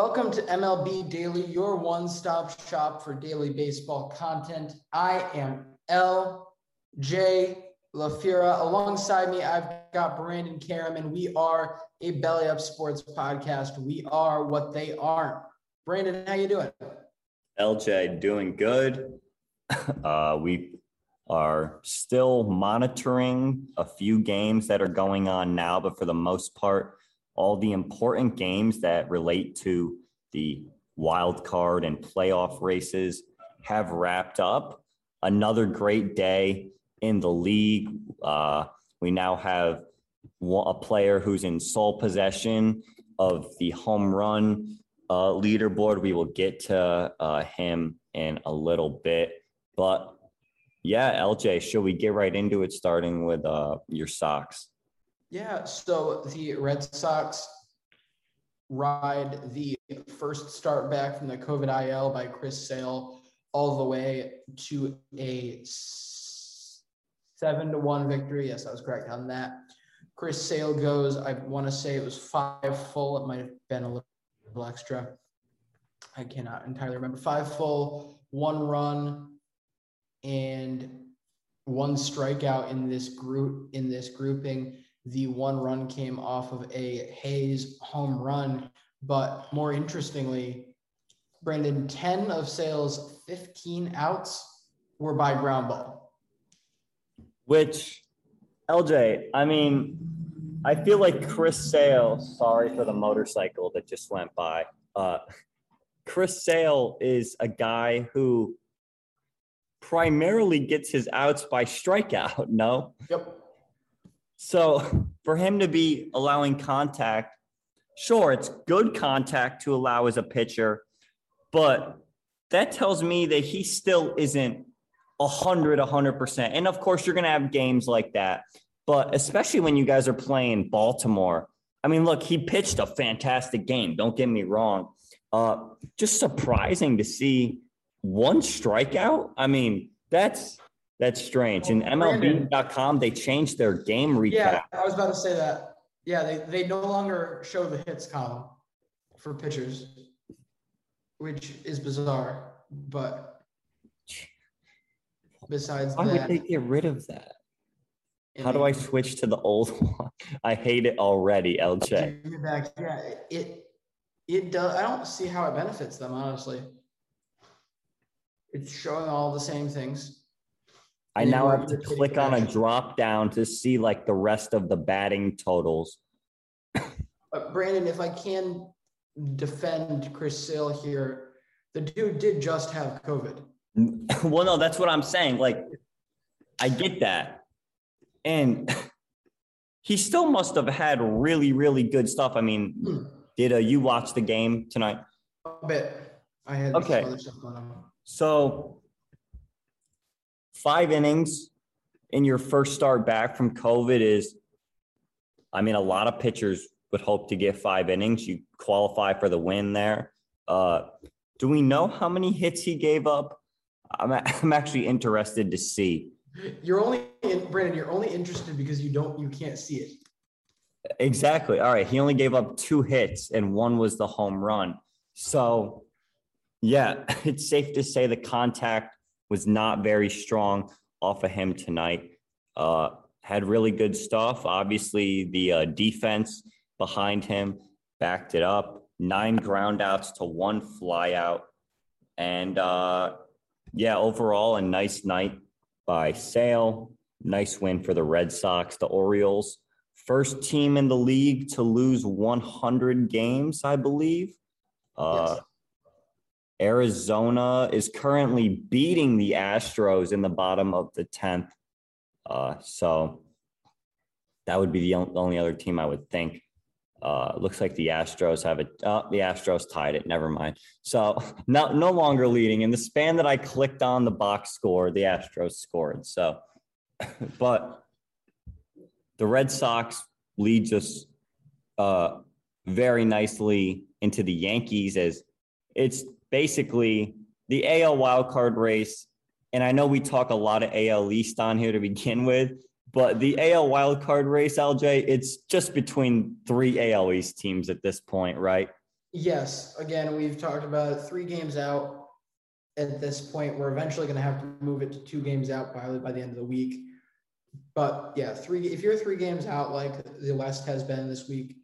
Welcome to MLB Daily, your one stop shop for daily baseball content. I am LJ LaFira. Alongside me, I've got Brandon Karam, and we are a Belly Up Sports podcast. We are what they aren't. Brandon, how you doing? LJ, doing good. Uh, we are still monitoring a few games that are going on now, but for the most part, all the important games that relate to the wild card and playoff races have wrapped up. Another great day in the league. Uh, we now have a player who's in sole possession of the home run uh, leaderboard. We will get to uh, him in a little bit. But yeah, LJ, should we get right into it, starting with uh, your Sox? Yeah, so the Red Sox ride the first start back from the COVID IL by Chris Sale all the way to a seven to one victory. Yes, I was correct on that. Chris Sale goes, I want to say it was five full. It might have been a little extra. I cannot entirely remember. Five full, one run, and one strikeout in this group in this grouping. The one run came off of a Hays home run. But more interestingly, Brandon, 10 of Sale's 15 outs were by ground ball. Which, LJ, I mean, I feel like Chris Sale, sorry for the motorcycle that just went by. Uh, Chris Sale is a guy who primarily gets his outs by strikeout, no? Yep. So for him to be allowing contact, sure, it's good contact to allow as a pitcher, but that tells me that he still isn't 100, 100%. And of course, you're going to have games like that. But especially when you guys are playing Baltimore, I mean, look, he pitched a fantastic game. Don't get me wrong. Uh, just surprising to see one strikeout. I mean, that's that's strange. Oh, and MLB.com, they changed their game recap. Yeah, I was about to say that. Yeah, they, they no longer show the hits column for pitchers, which is bizarre. But besides Why that, would they get rid of that? How do I switch to the old one? I hate it already, LJ. Yeah, it it does. I don't see how it benefits them, honestly. It's showing all the same things. I And now have to click on a drop down to see like the rest of the batting totals. But Brandon, if I can defend Chris Sale here, the dude did just have COVID. well, no, that's what I'm saying. Like, I get that. And he still must have had really, really good stuff. I mean, Hmm. did uh, you watch the game tonight? A bit. I had Okay. some other stuff on. So, five innings in your first start back from COVID is, I mean, a lot of pitchers would hope to get five innings. You qualify for the win there. Uh, do we know how many hits he gave up? I'm, I'm actually interested to see. You're only in, Brandon. You're only interested because you don't, you can't see it. Exactly. All right. He only gave up two hits and one was the home run. So, yeah, it's safe to say the contact was not very strong off of him tonight. Uh, had really good stuff. Obviously, the uh, defense behind him backed it up. Nine groundouts to one flyout. And uh, yeah, overall, a nice night by Sale. Nice win for the Red Sox. The Orioles First team in the league to lose 100 games, I believe. Uh, Yes. Arizona is currently beating the Astros in the bottom of the 10th. Uh, so that would be the only other team I would think. Uh, looks like the Astros have it. Oh, the Astros tied it. Never mind. So no, no longer leading. In the span that I clicked on the box score, the Astros scored. So, but the Red Sox leads us uh, very nicely into the Yankees as it's basically the AL wildcard race. And I know we talk a lot of AL East on here to begin with, but the AL wildcard race, LJ, it's just between three AL East teams at this point, right? Yes. Again, we've talked about three games out at this point. We're eventually going to have to move it to two games out by, by the end of the week. But yeah, three. If you're three games out, like the West has been this week,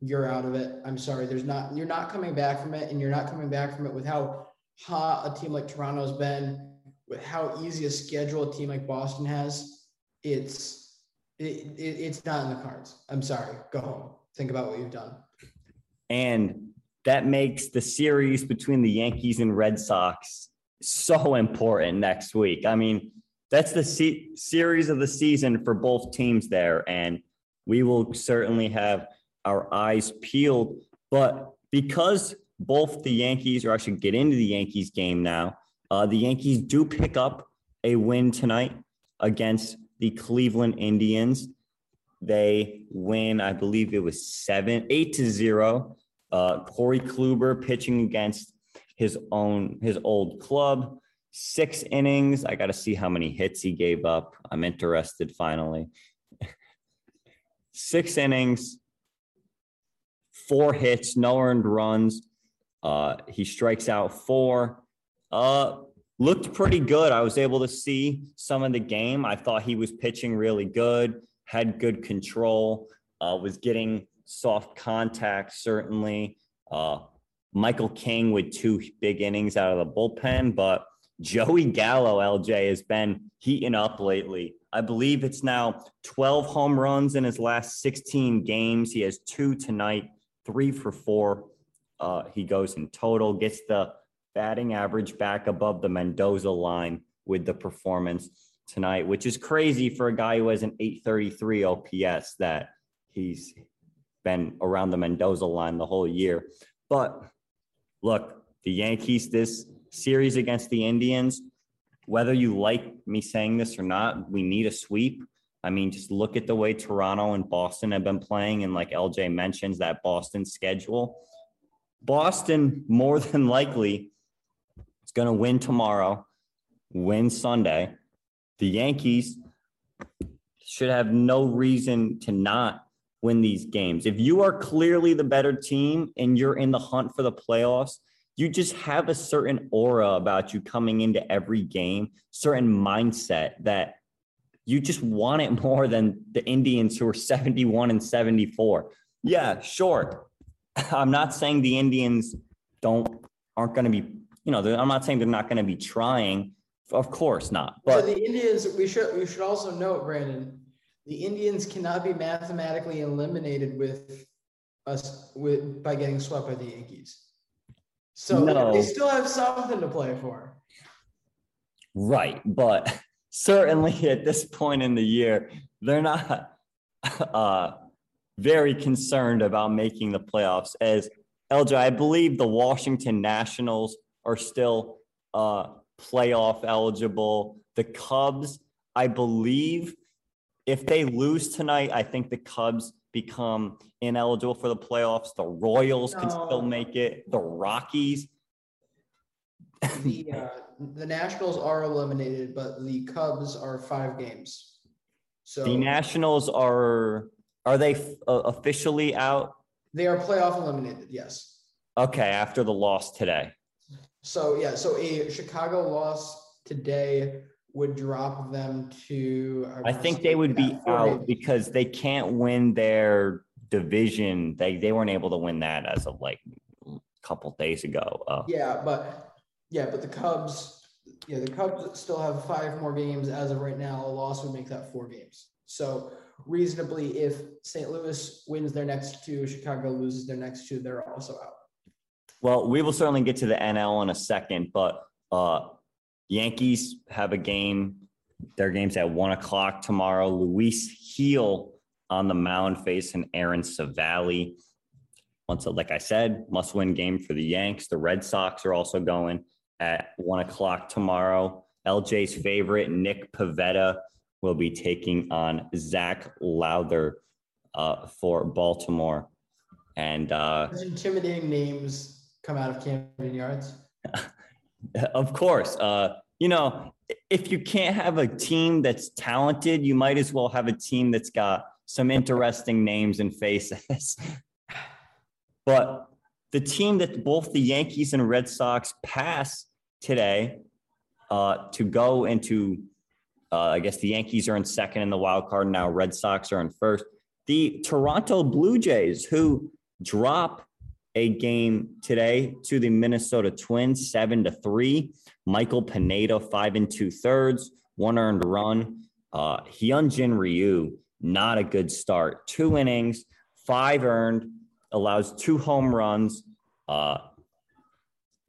you're out of it. I'm sorry. There's not. You're not coming back from it, and you're not coming back from it with how hot a team like Toronto's been, with how easy a schedule a team like Boston has. It's it, it, it's not in the cards. I'm sorry. Go home. Think about what you've done. And that makes the series between the Yankees and Red Sox so important next week. I mean, that's the se- series of the season for both teams there. And we will certainly have our eyes peeled. But because both the Yankees, or I should get into the Yankees game now, uh, the Yankees do pick up a win tonight against the Cleveland Indians. They win, I believe it was seven, eight to zero. Uh, Corey Kluber pitching against his own, his old club. Six innings. I got to see how many hits he gave up. I'm interested finally. Six innings, four hits, no earned runs. Uh, he strikes out four. Uh, looked pretty good. I was able to see some of the game. I thought he was pitching really good, had good control, uh, was getting soft contact, certainly. Uh, Michael King with two big innings out of the bullpen, but Joey Gallo, LJ, has been heating up lately. I believe it's now 12 home runs in his last 16 games. He has two tonight, three for four. Uh, he goes in total, gets the batting average back above the Mendoza line with the performance tonight, which is crazy for a guy who has an 833 OPS that he's been around the Mendoza line the whole year. But look, the Yankees, this series against the Indians, whether you like me saying this or not, we need a sweep. I mean, just look at the way Toronto and Boston have been playing. And like LJ mentions, that Boston schedule. Boston, more than likely, is going to win tomorrow, win Sunday. The Yankees should have no reason to not win these games. If you are clearly the better team and you're in the hunt for the playoffs, you just have a certain aura about you coming into every game, certain mindset that you just want it more than the Indians who are 71 and 74. Yeah, sure. I'm not saying the Indians don't aren't going to be, you know, I'm not saying they're not going to be trying. Of course not. But so the Indians, we should we should also note, Brandon, the Indians cannot be mathematically eliminated with us with by getting swept by the Yankees. So no. they still have something to play for. Right. But certainly at this point in the year, they're not uh, very concerned about making the playoffs. As LJ, I believe the Washington Nationals are still uh, playoff eligible. The Cubs, I believe, if they lose tonight, I think the Cubs become ineligible for the playoffs. The Royals can still make it. The Rockies. The uh, the Nationals are eliminated, but the Cubs are five games. So the Nationals are are they f- uh, officially out? They are playoff eliminated. Yes. Okay, after the loss today. So yeah, so a Chicago loss today would drop them to. I, I think they would be out because they can't win their division. They they weren't able to win that as of like a couple days ago. Uh, yeah, but yeah, but the Cubs, yeah, the Cubs still have five more games as of right now. A loss would make that four games. So reasonably, if St. Louis wins their next two, Chicago loses their next two, they're also out. Well, we will certainly get to the NL in a second, but uh, Yankees have a game. Their game's at one o'clock tomorrow. Luis Gil on the mound facing Aaron Civale. Once, like I said, must win game for the Yanks. The Red Sox are also going at one o'clock tomorrow. LJ's favorite, Nick Pivetta, will be taking on Zac Lowther uh, for Baltimore. And uh, intimidating names come out of Camden Yards. of course. Uh, you know, if you can't have a team that's talented, you might as well have a team that's got some interesting names and faces. but the team that both the Yankees and Red Sox pass today uh, to go into, uh, I guess the Yankees are in second in the wild card now. Red Sox are in first. The Toronto Blue Jays, who drop a game today to the Minnesota Twins, seven to three. Michael Pineda, five and two thirds, one earned run. Uh, Hyunjin Ryu, not a good start. Two innings, five earned, allows two home runs. Uh,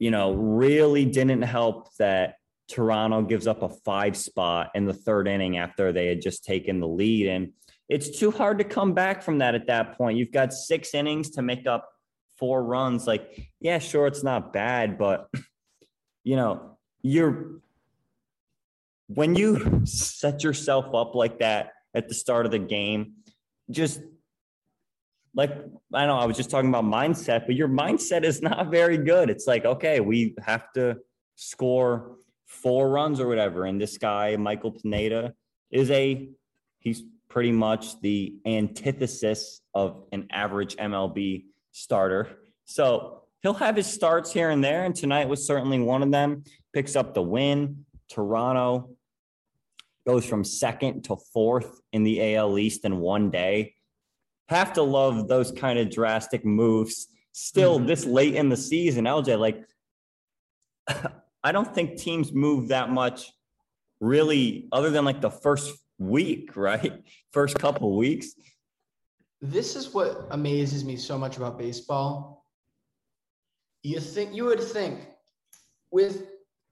you know, really didn't help that Toronto gives up a five spot in the third inning after they had just taken the lead. And it's too hard to come back from that at that point. You've got six innings to make up four runs. Like, yeah, sure, it's not bad, but, you know, you're, when you set yourself up like that at the start of the game, just like I know I was just talking about mindset, but your mindset is not very good. It's like, okay, we have to score four runs or whatever. And this guy, Michael Pineda, is a he's pretty much the antithesis of an average MLB starter. So he'll have his starts here and there. And tonight was certainly one of them. Picks up the win. Toronto goes from second to fourth in the AL East in one day have to love those kind of drastic moves still mm-hmm. this late in the season. LJ, like, I don't think teams move that much really, other than like the first week, right? First couple weeks. This is what amazes me so much about baseball. You think you would think with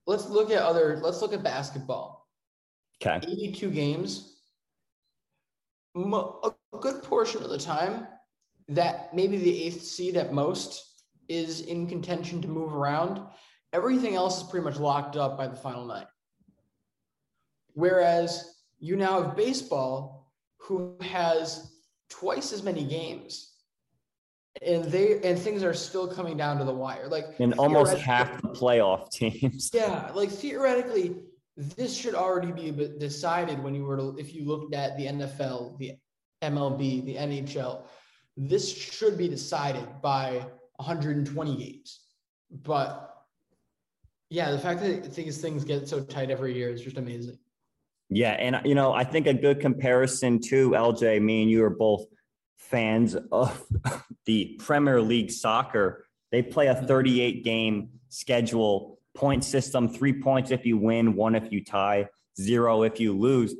let's look at other let's look at basketball. Okay. 82 games. A a good portion of the time that maybe the eighth seed at most is in contention to move around. Everything else is pretty much locked up by the final night. Whereas you now have baseball who has twice as many games and they and things are still coming down to the wire like and almost half the playoff teams yeah like theoretically this should already be decided when you were to if you looked at the nfl the mlb the nhl this should be decided by 120 games. But yeah the fact that these things get so tight every year is just amazing. Yeah and you know i think a good comparison to lj me and you are both fans of the Premier League soccer, they play a mm-hmm. 38 game schedule, point system, three points if you win, one if you tie, zero if you lose.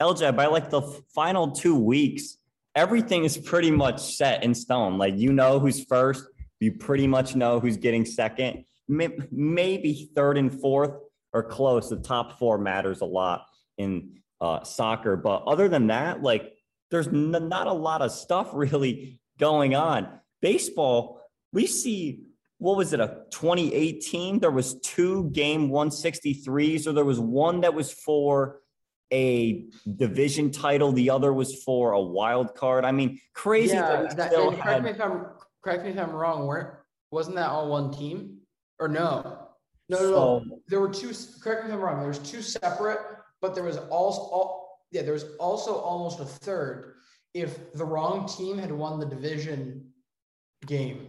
LJ, by like the final two weeks, everything is pretty much set in stone. Like you know who's first, you pretty much know who's getting second, maybe third and fourth or close. The top four matters a lot in uh, soccer, but other than that, like there's n- not a lot of stuff really going on. Baseball, we see what was it a 2018 there was two game 163s or there was one that was for a division title the other was for a wild card i mean crazy yeah, that that, correct had, me if i'm correct me if i'm wrong weren't wasn't that all one team or no no no, so, no. there were two correct me if i'm wrong there was two separate but there was also all yeah, there's also almost a third if the wrong team had won the division game.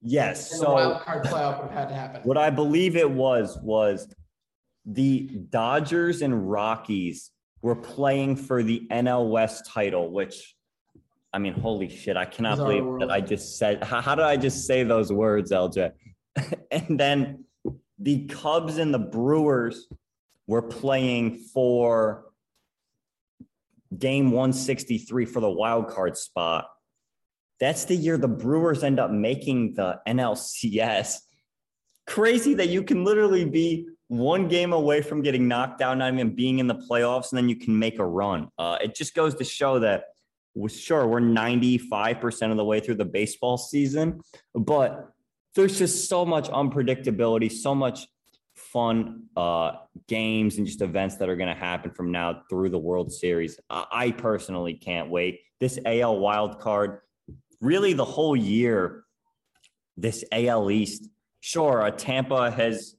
Yes. so wild card playoff would have had to happen. What I believe it was was the Dodgers and Rockies were playing for the NL West title, which I mean, holy shit, I cannot believe that I just said how, how did I just say those words, LJ? and then the Cubs and the Brewers were playing for game 163 for the wild card spot. That's the year the Brewers end up making the NLCS. Crazy that you can literally be one game away from getting knocked out, not even being in the playoffs, and then you can make a run. Uh, it just goes to show that, sure, we're 95% of the way through the baseball season, but there's just so much unpredictability, so much fun uh, games and just events that are going to happen from now through the World Series. I personally can't wait. This AL wild card, really the whole year, this AL East, sure, uh, Tampa has,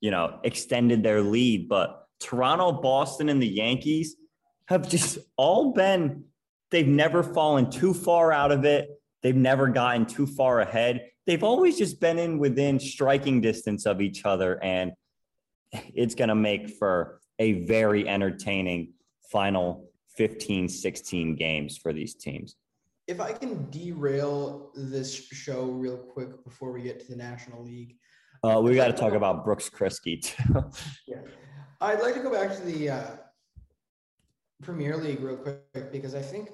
you know, extended their lead, but Toronto, Boston, and the Yankees have just all been, they've never fallen too far out of it. They've never gotten too far ahead. They've always just been in within striking distance of each other. And it's going to make for a very entertaining final 15, 16 games for these teams. If I can derail this show real quick before we get to the National League. Uh, we got to talk about Brooks Kriske too. yeah. I'd like to go back to the uh, Premier League real quick because I think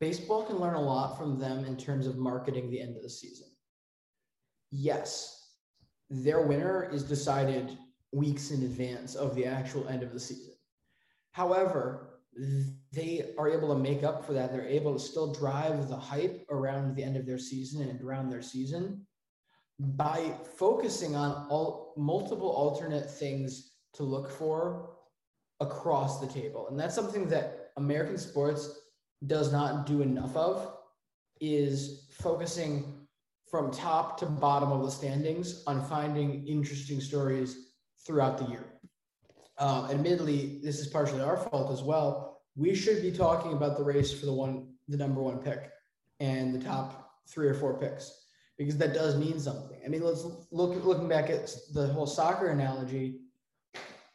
baseball can learn a lot from them in terms of marketing the end of the season. Yes, their winner is decided weeks in advance of the actual end of the season. However, they are able to make up for that. They're able to still drive the hype around the end of their season and around their season by focusing on all multiple alternate things to look for across the table. And that's something that American sports does not do enough of is focusing from top to bottom of the standings on finding interesting stories throughout the year. Um, admittedly, this is partially our fault as well. We should be talking about the race for the one, the number one pick, and the top three or four picks, because that does mean something. I mean, let's look looking back at the whole soccer analogy.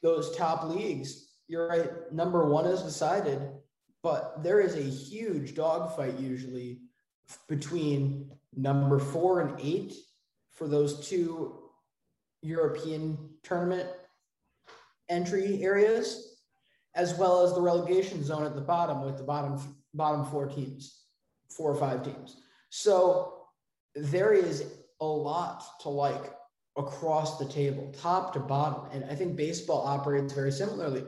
Those top leagues, you're right. Number one is decided, but there is a huge dogfight usually between number four and eight for those two European tournament entry areas, as well as the relegation zone at the bottom with the bottom bottom four teams, four or five teams. So there is a lot to like across the table, top to bottom. And I think baseball operates very similarly.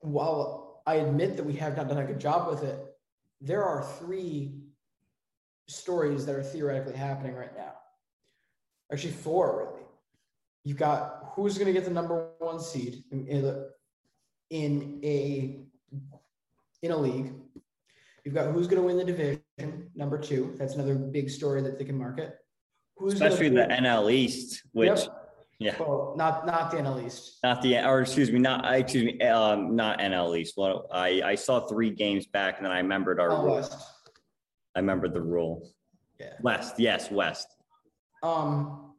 While I admit that we have not done a good job with it, there are three stories that are theoretically happening right now. Actually, four really You've got who's going to get the number one seed in, a, in a in a league. You've got who's going to win the division, number two. That's another big story that they can market. Who's Especially the NL East, which yep. yeah, well, not not the NL East, not the or excuse me, not excuse me, um, not NL East. Well, I I saw three games back, and then I remembered our oh, West. I remembered the rule. Yeah, West. Yes, West. Um,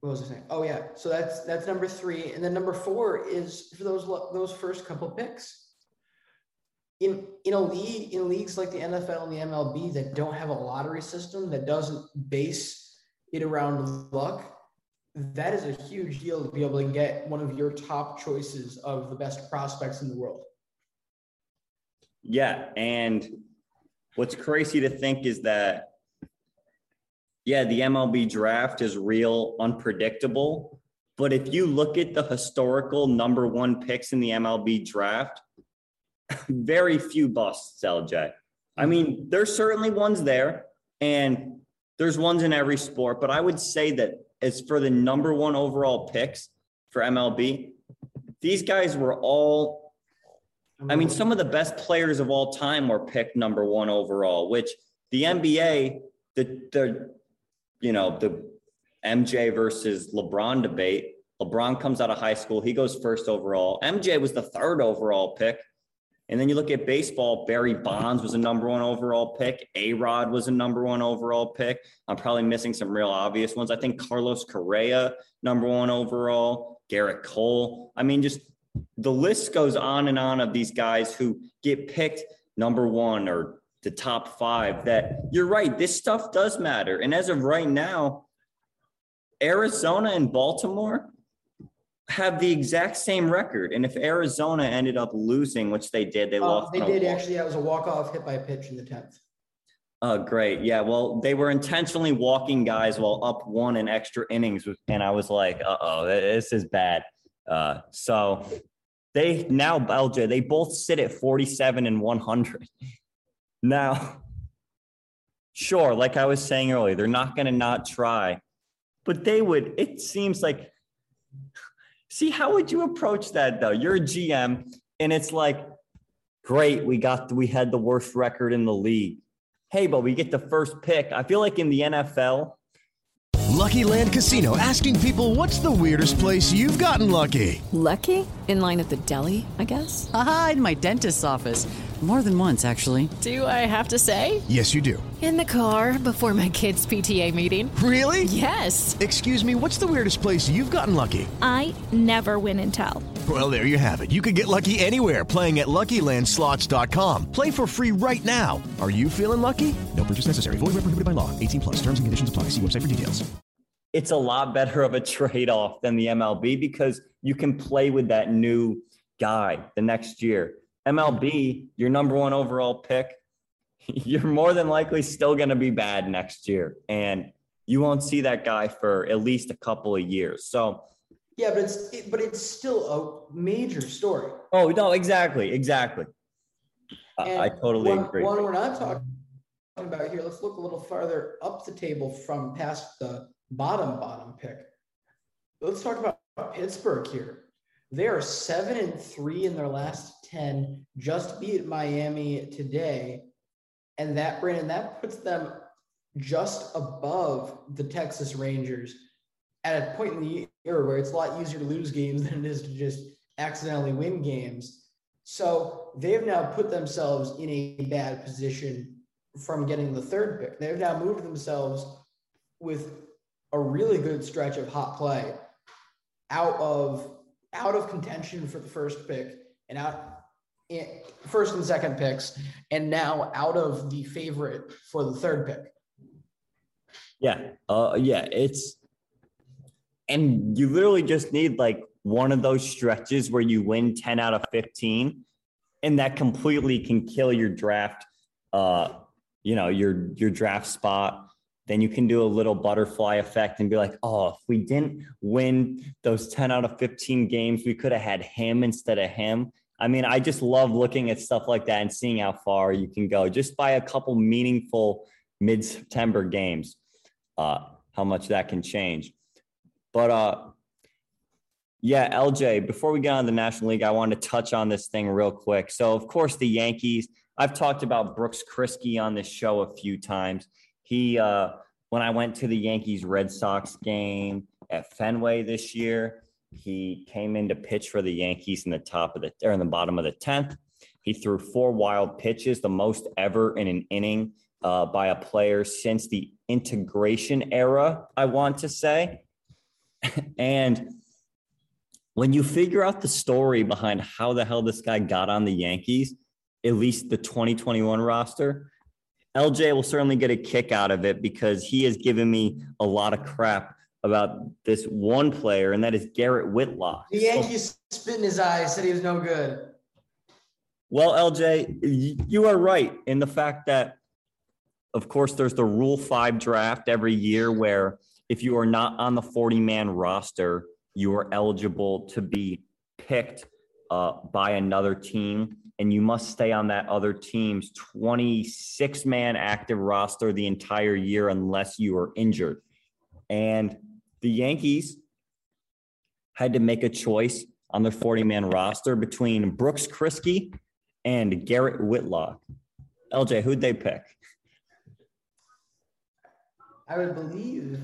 what was I saying? Oh yeah, so that's that's number three, and then number four is for those those first couple picks in in a league in leagues like the NFL and the MLB that don't have a lottery system that doesn't base it around luck, that is a huge deal to be able to get one of your top choices of the best prospects in the world. Yeah, and what's crazy to think is that yeah, the MLB draft is real unpredictable, but if you look at the historical number 1 picks in the MLB draft, very few busts, LJ. I mean, there's certainly ones there, and there's ones in every sport, but I would say that as for the number one overall picks for MLB, these guys were all, I mean, some of the best players of all time were picked number one overall, which the NBA, the, the you know, the MJ versus LeBron debate, LeBron comes out of high school, he goes first overall. MJ was the third overall pick. And then you look at baseball, Barry Bonds was a number one overall pick. A Rod was a number one overall pick. I'm probably missing some real obvious ones. I think Carlos Correa, number one overall. Gerrit Cole. I mean, just the list goes on and on of these guys who get picked number one or the top five. That you're right, this stuff does matter. And as of right now, Arizona and Baltimore have the exact same record. And if Arizona ended up losing, which they did, they uh, lost. They did actually. That was a walk off hit by a pitch in the tenth. Oh, great. Yeah. Well, they were intentionally walking guys while up one in extra innings. And I was like, uh oh, this is bad. Uh, so they now, LJ, they both sit at 47 and 100. Now, sure, like I was saying earlier, they're not going to not try, but they would, it seems like See, how would you approach that though? You're a GM and it's like, great, we got we had the worst record in the league. Hey, but we get the first pick. I feel like in the NFL. Lucky Land Casino asking people what's the weirdest place you've gotten lucky? Lucky? In line at the deli, I guess? Aha, in my dentist's office. More than once, actually. Do I have to say? Yes, you do. In the car before my kids' PTA meeting. Really? Yes. Excuse me, what's the weirdest place you've gotten lucky? I never win and tell. Well, there you have it. You can get lucky anywhere playing at LuckyLandSlots.com. Play for free right now. Are you feeling lucky? No purchase necessary. Void where prohibited by law. 18 plus. Terms and conditions apply. See website for details. It's a lot better of a trade-off than the MLB because you can play with that new guy the next year MLB, your number one overall pick, you're more than likely still going to be bad next year. And you won't see that guy for at least a couple of years. So, yeah, but it's it, but it's still a major story. Oh no, exactly, exactly. I, I totally one, agree. One we're not talking about here. Let's look a little farther up the table from past the bottom bottom pick. Let's talk about Pittsburgh here. They are seven and three in their last 10, just beat Miami today. And that, Brandon, that puts them just above the Texas Rangers at a point in the year where it's a lot easier to lose games than it is to just accidentally win games. So they've now put themselves in a bad position from getting the third pick. They've now moved themselves with a really good stretch of hot play out of out of contention for the first pick and out in, first and second picks, and now out of the favorite for the third pick. Yeah, uh, yeah, it's and you literally just need like one of those stretches where you win 10 out of 15 and that completely can kill your draft uh you know your your draft spot then you can do a little butterfly effect and be like, oh, if we didn't win those 10 out of 15 games, we could have had him instead of him. I mean, I just love looking at stuff like that and seeing how far you can go just by a couple meaningful mid September games, uh, how much that can change. But uh, Yeah, LJ, before we get on the National League, I wanted to touch on this thing real quick. So, of course, the Yankees, I've talked about Brooks Kriske on this show a few times. He, uh, when I went to the Yankees Red Sox game at Fenway this year, he came in to pitch for the Yankees in the top of the or in the bottom of the 10th. He threw four wild pitches, the most ever in an inning uh, by a player since the integration era, I want to say. and when you figure out the story behind how the hell this guy got on the Yankees, at least the 2021 roster, LJ will certainly get a kick out of it because he has given me a lot of crap about this one player, and that is Garrett Whitlock. The Yankees spit in his eyes, said he was no good. Well, LJ, you are right in the fact that, of course, there's the Rule 5 draft every year where if you are not on the 40 man roster, you are eligible to be picked uh, by another team, and you must stay on that other team's 26 man active roster the entire year unless you are injured. And the Yankees had to make a choice on their 40 man roster between Brooks Kriske and Garrett Whitlock. LJ, who'd they pick? I would believe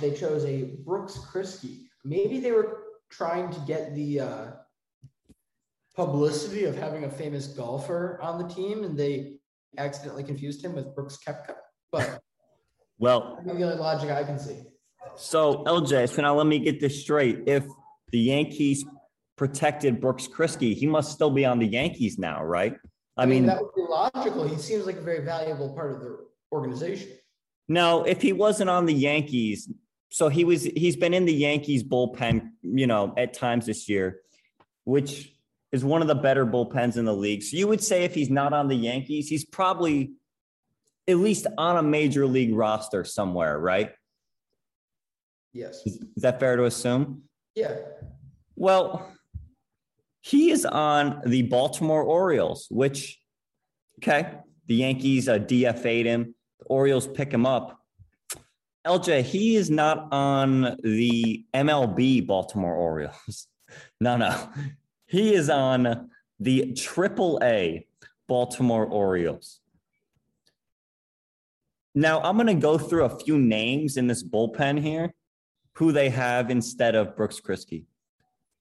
they chose a Brooks Kriske. Maybe they were trying to get the uh, publicity of having a famous golfer on the team, and they accidentally confused him with Brooks Koepka. But well, the only logic I can see. So LJ, so now let me get this straight. If the Yankees protected Brooks Kriske, he must still be on the Yankees now, right? I, I mean, mean, that would be logical. He seems like a very valuable part of the organization. No, if he wasn't on the Yankees, so he was he's been in the Yankees bullpen, you know, at times this year, which is one of the better bullpens in the league. So you would say if he's not on the Yankees, he's probably at least on a major league roster somewhere, right? Yes. Is, that fair to assume? Yeah. Well, he is on the Baltimore Orioles, which, okay, the Yankees uh, DFA'd him. The Orioles pick him up. LJ, he is not on the MLB Baltimore Orioles. no, no. He is on the Triple A Baltimore Orioles. Now, I'm going to go through a few names in this bullpen here who they have instead of Brooks Kriske.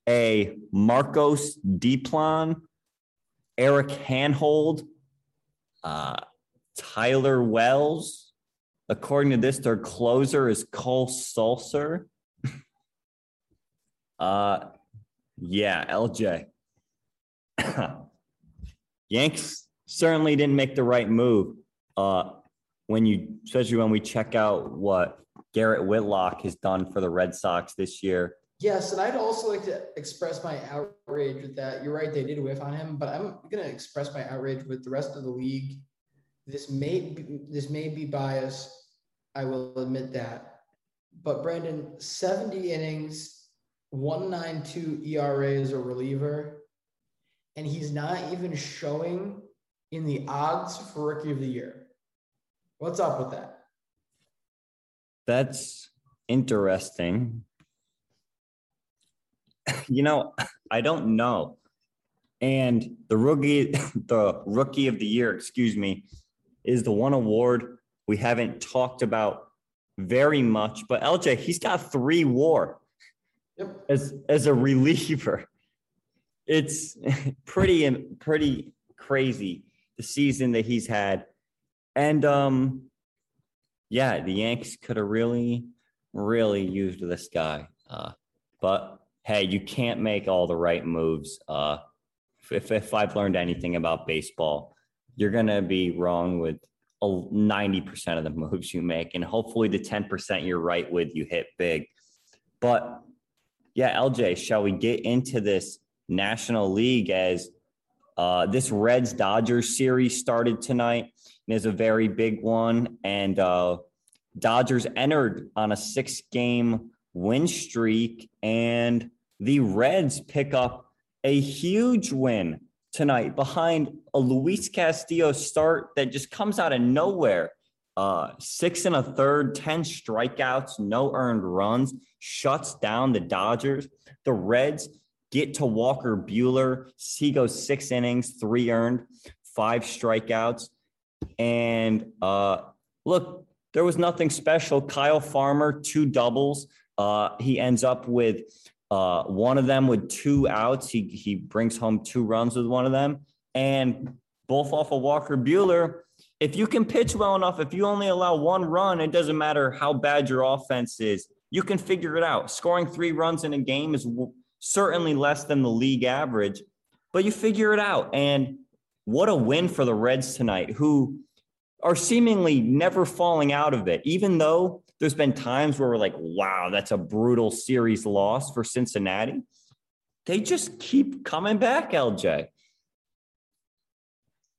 A Marcos Diplan, Eric Hanhold, uh, Tyler Wells. According to this, their closer is Cole Sulser. uh, yeah, LJ. Yanks certainly didn't make the right move. Uh, when you, especially when we check out what Garrett Whitlock has done for the Red Sox this year. Yes, and I'd also like to express my outrage with that. You're right, they did whiff on him, but I'm going to express my outrage with the rest of the league. This may be, this may be biased. I will admit that. But Brandon, 70 innings, 192 ERA as a reliever, and he's not even showing in the odds for rookie of the year. What's up with that? That's interesting. you know, I don't know. And the rookie, the rookie of the year, excuse me, is the one award we haven't talked about very much. But LJ, he's got three WAR yep. as as a reliever. It's pretty pretty crazy the season that he's had, and um, yeah, the Yanks could have really, really used this guy. Uh, but hey, you can't make all the right moves. Uh, if, if I've learned anything about baseball, you're to be wrong with 90% of the moves you make. And hopefully the 10% you're right with, you hit big. But yeah, LJ, shall we get into this National League as uh, this Reds Dodgers series started tonight? And is a very big one. And uh, Dodgers entered on a six game win streak, and the Reds pick up a huge win tonight behind a Luis Castillo start that just comes out of nowhere. Uh, six and a third, 10 strikeouts, no earned runs, shuts down the Dodgers. The Reds get to Walker Buehler. He goes six innings, three earned, five strikeouts. And uh, look, there was nothing special. Kyle Farmer, two doubles. Uh, he ends up with uh, one of them with two outs. He, he brings home two runs with one of them. And both off of Walker Buehler if you can pitch well enough, if you only allow one run, it doesn't matter how bad your offense is. You can figure it out. Scoring three runs in a game is certainly less than the league average, but you figure it out. And what a win for the Reds tonight, who are seemingly never falling out of it, even though there's been times where we're like, wow, that's a brutal series loss for Cincinnati. They just keep coming back, LJ.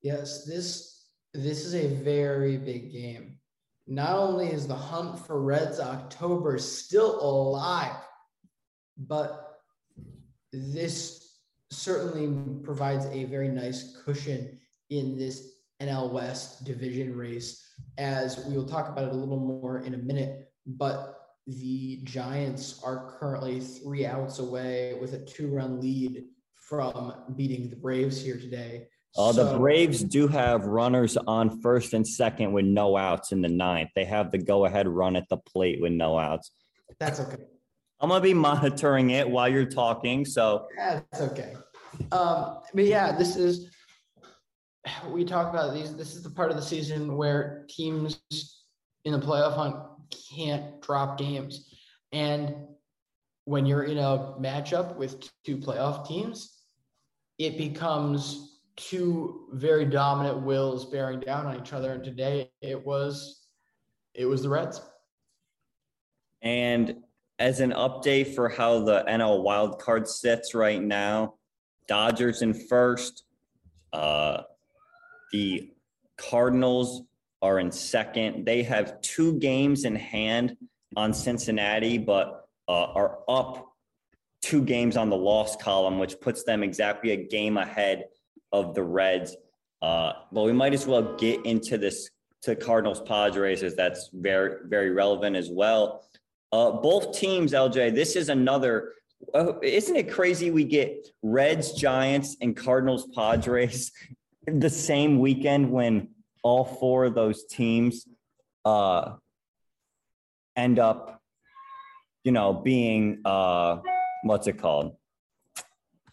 Yes, this this is a very big game. Not only is the hunt for Reds October still alive, but this certainly provides a very nice cushion in this NL West division race, as we will talk about it a little more in a minute. But the Giants are currently three outs away with a two run lead from beating the Braves here today. Uh, so, the Braves do have runners on first and second with no outs in the ninth. They have the go ahead run at the plate with no outs. That's okay. I'm gonna be monitoring it while you're talking. So that's okay. Um, but yeah, this is we talk about these. This is the part of the season where teams in the playoff hunt can't drop games, and when you're in a matchup with two playoff teams, it becomes two very dominant wills bearing down on each other. And today it was it was the Reds. And as an update for how the NL wild card sits right now, Dodgers in first. Uh, the Cardinals are in second. They have two games in hand on Cincinnati, but uh, are up two games on the loss column, which puts them exactly a game ahead of the Reds. Uh, well, we might as well get into this to Cardinals Padres as that's very very relevant as well. Uh, both teams, LJ. This is another. Uh, isn't it crazy? We get Reds, Giants, and Cardinals Padres the same weekend when all four of those teams uh, end up, you know, being uh, what's it called?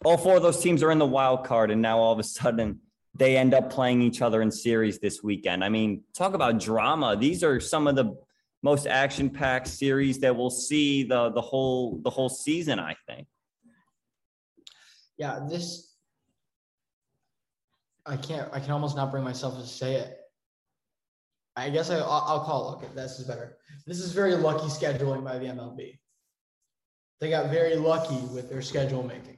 All four of those teams are in the wild card, and now all of a sudden they end up playing each other in series this weekend. I mean, talk about drama. These are some of the most action-packed series that we'll see the the whole the whole season. I think. Yeah, this. I can't. I can almost not bring myself to say it. I guess I, I'll call it. Okay, this is better. This is very lucky scheduling by the MLB. They got very lucky with their schedule making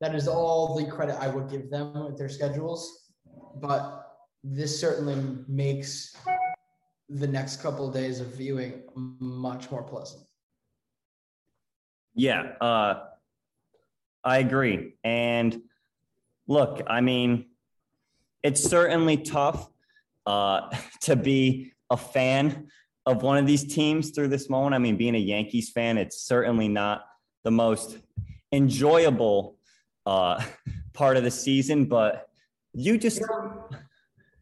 that is all the credit I would give them with their schedules. But this certainly makes the next couple of days of viewing much more pleasant. Yeah, uh, I agree. And look, I mean, it's certainly tough uh, to be a fan of one of these teams through this moment. I mean, being a Yankees fan, it's certainly not the most enjoyable uh, part of the season, but you just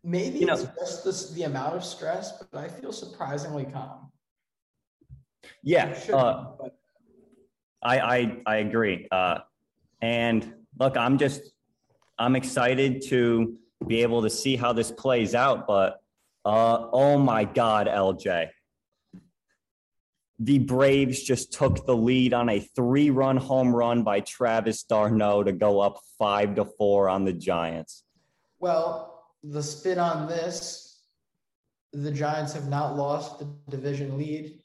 maybe you know, it's just the amount of stress, but I feel surprisingly calm. Yeah, uh, I, I I agree. Uh, and look, I'm just I'm excited to be able to see how this plays out. But uh, oh my God, LJ, the Braves just took the lead on a three run home run by Travis d'Arnaud to go up five to four on the Giants. Well, the spin on this, the Giants have not lost the division lead.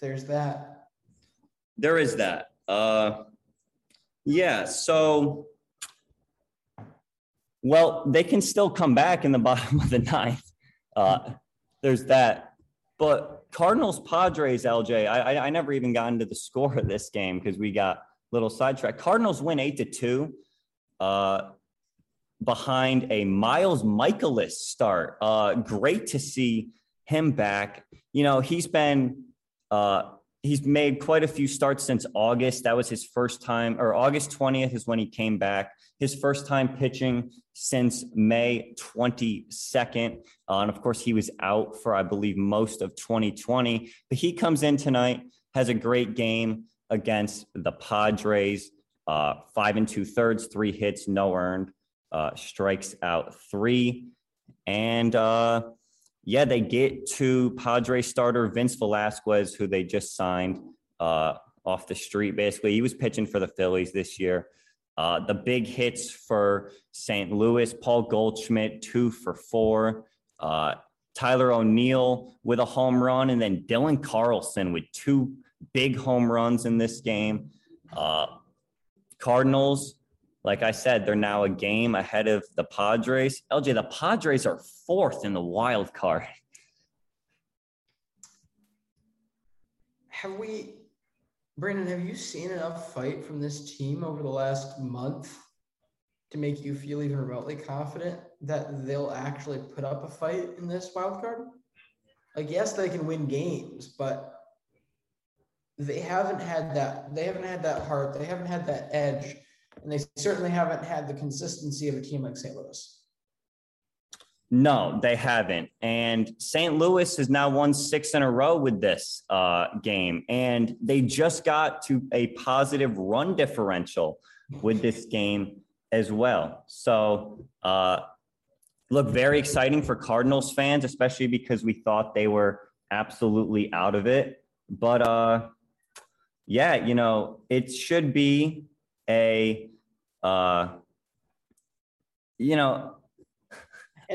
There's that. There is that. Uh, yeah. So, well, they can still come back in the bottom of the ninth. Uh, there's that. But Cardinals Padres, LJ, I, I, I never even got into the score of this game because we got a little sidetracked. Cardinals win eight to two. Uh, behind a Miles Mikolas start. Uh, great to see him back. You know, he's been uh, he's made quite a few starts since August. That was his first time, or August 20th is when he came back. His first time pitching since May 22nd. Uh, and of course, he was out for, I believe, most of 2020. But he comes in tonight, has a great game against the Padres. Uh, five and two thirds, three hits, no earned, uh, strikes out three. And uh, yeah, they get to Padre starter Vince Velasquez, who they just signed uh, off the street. Basically, he was pitching for the Phillies this year. Uh, the big hits for St. Louis, Paul Goldschmidt, two for four. Uh, Tyler O'Neill with a home run, and then Dylan Carlson with two big home runs in this game. Uh, Cardinals, like I said, they're now a game ahead of the Padres. LJ, the Padres are fourth in the wild card. Have we, Brandon, have you seen enough fight from this team over the last month to make you feel even remotely confident that they'll actually put up a fight in this wild card? Like, yes, they can win games, but they haven't had that. They haven't had that heart. They haven't had that edge, and they certainly haven't had the consistency of a team like St. Louis. No, they haven't. And St. Louis has now won six in a row with this uh, game. And they just got to a positive run differential with this game as well. So, uh, look, very exciting for Cardinals fans, especially because we thought they were absolutely out of it. But uh, yeah, you know, it should be a, uh, you know,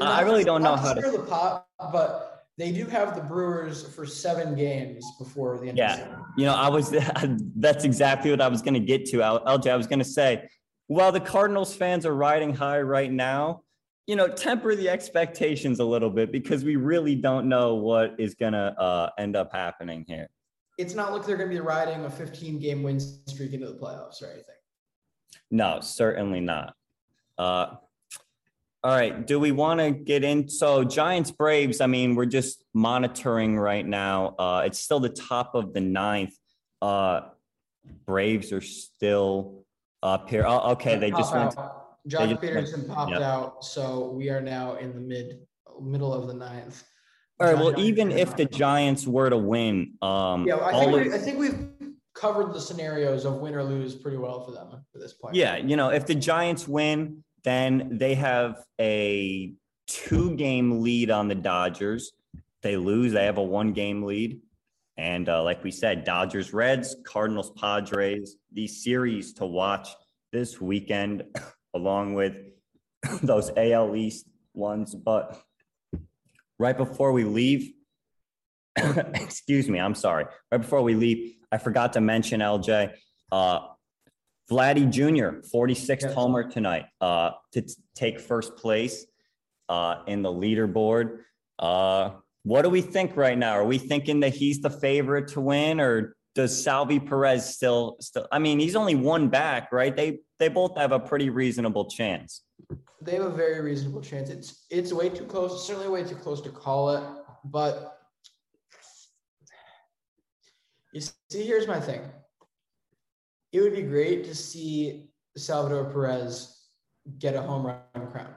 And I really don't know how to- the pot, but they do have the Brewers for seven games before the end. of the Yeah, season. you know, I was that's exactly what I was going to get to. LJ, I was going to say, while the Cardinals fans are riding high right now, you know, temper the expectations a little bit because we really don't know what is going to uh, end up happening here. It's not like they're going to be riding a 15 game win streak into the playoffs or anything. No, certainly not. Uh, all right, do we want to get in? So Giants Braves. I mean, we're just monitoring right now. Uh, it's still the top of the ninth. Uh, Braves are still up here. Oh, okay, they just went. Josh just went- Peterson popped yep. out, so we are now in the mid middle of the ninth. All right. Well, even if the Giants were to win, um, Yeah, I all think, of- we, I think we've covered the scenarios of win or lose pretty well for them at this point. Yeah, you know, if the Giants win, then they have a two game lead on the Dodgers. They lose, they have a one game lead. And uh, like we said, Dodgers, Reds, Cardinals, Padres, these series to watch this weekend, along with those AL East ones. But right before we leave, excuse me, I'm sorry. Right before we leave, I forgot to mention LJ. Uh, Vladdy Jr., 46th Yes. homer tonight uh, to t- take first place uh, in the leaderboard. Uh, what do we think right now? Are we thinking that he's the favorite to win, or does Salvy Perez still still? I mean, he's only one back, right? They they both have a pretty reasonable chance. They have a very reasonable chance. It's it's way too close. Certainly way too close to call it. But you see, here's my thing. It would be great to see Salvador Perez get a home run crown.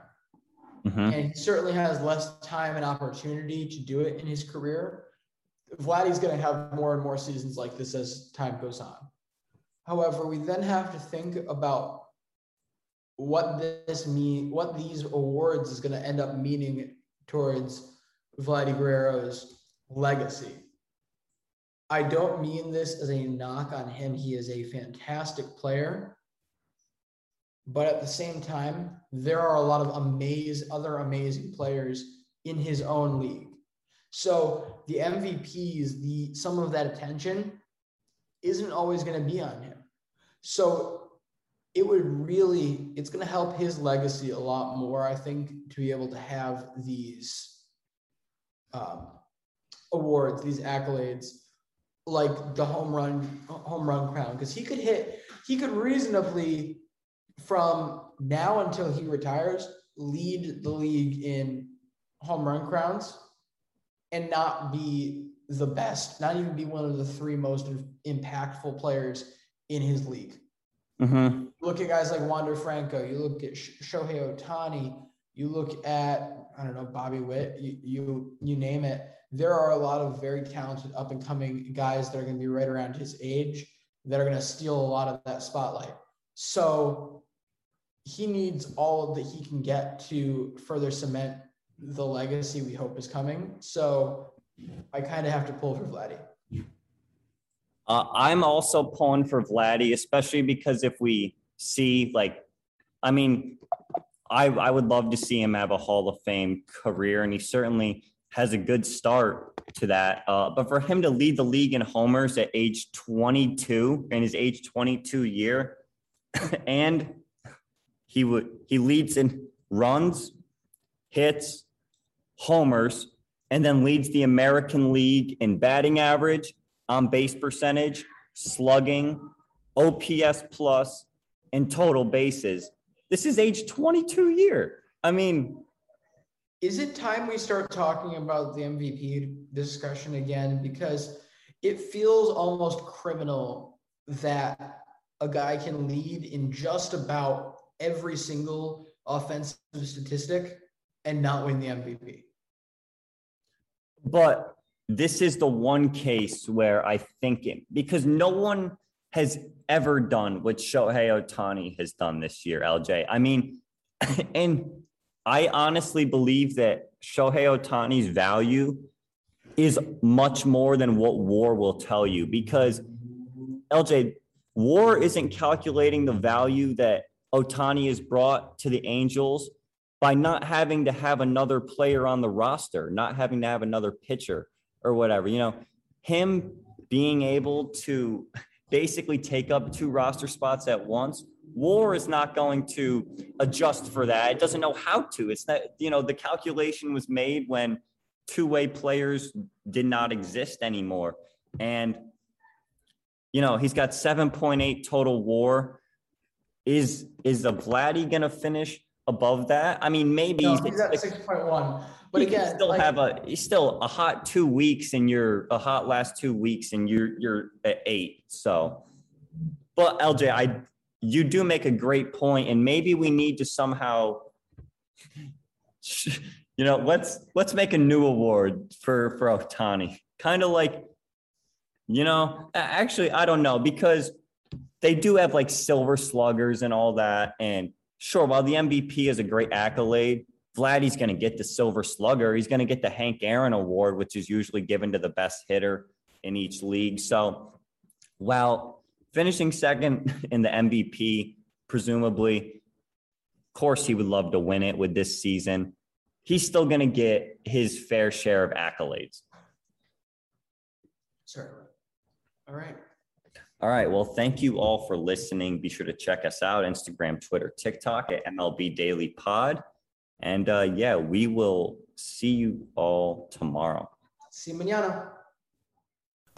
Mhm. And he certainly has less time and opportunity to do it in his career. Vladdy's going to have more and more seasons like this as time goes on. However, we then have to think about what this mean, what these awards is going to end up meaning towards Vladdy Guerrero's legacy. I don't mean this as a knock on him. He is a fantastic player. But at the same time, there are a lot of amazing, other amazing players in his own league. So the MVPs, the some of that attention isn't always going to be on him. So it would really, it's going to help his legacy a lot more, I think, to be able to have these um, awards, these accolades, like the home run, home run crown, because he could hit, he could reasonably from now until he retires, lead the league in home run crowns and not be the best, not even be one of the three most impactful players in his league. Mm-hmm. Look at guys like Wander Franco. You look at Shohei Ohtani. You look at I don't know Bobby Witt. You, you you name it. There are a lot of very talented up and coming guys that are going to be right around his age that are going to steal a lot of that spotlight. So he needs all that he can get to further cement the legacy we hope is coming. So I kind of have to pull for Vladdy. Uh, I'm also pulling for Vladdy, especially because if we see like, I mean, I I would love to see him have a Hall of Fame career, and he certainly has a good start to that. Uh, but for him to lead the league in homers at age 22 in his age 22 year, and he would he leads in runs, hits, homers, and then leads the American League in batting average, on base percentage, slugging, OPS plus, and total bases. This is age 22 year. I mean, is it time we start talking about the MVP discussion again? Because it feels almost criminal that a guy can lead in just about every single offensive statistic and not win the MVP. But this is the one case where I think it because no one has ever done what Shohei Ohtani has done this year, LJ. I mean, and I honestly believe that Shohei Ohtani's value is much more than what WAR will tell you because LJ, WAR isn't calculating the value that Ohtani has brought to the Angels by not having to have another player on the roster, not having to have another pitcher or whatever. You know, him being able to basically take up two roster spots at once. WAR is not going to adjust for that. It doesn't know how to. It's not, you know, the calculation was made when two way players did not exist anymore. And, you know, he's got 7.8 total WAR. Is is a Vladdy going to finish above that? I mean, maybe no, he's at 6.1. But again, still like, have a he's still a hot two weeks and you're a hot last two weeks and you're you're at uh, eight. So, but LJ, I you do make a great point, and maybe we need to somehow, you know, let's let's make a new award for for Ohtani, kind of like, you know, actually I don't know because they do have like silver sluggers and all that, and sure, while the MVP is a great accolade, Vladdy's going to get the Silver Slugger. He's going to get the Hank Aaron Award, which is usually given to the best hitter in each league. So, while finishing second in the MVP, presumably, of course, he would love to win it with this season. He's still going to get his fair share of accolades. Certainly. All right. All right. Well, thank you all for listening. Be sure to check us out Instagram, Twitter, TikTok at MLB Daily Pod. And uh, yeah, we will see you all tomorrow. See you mañana.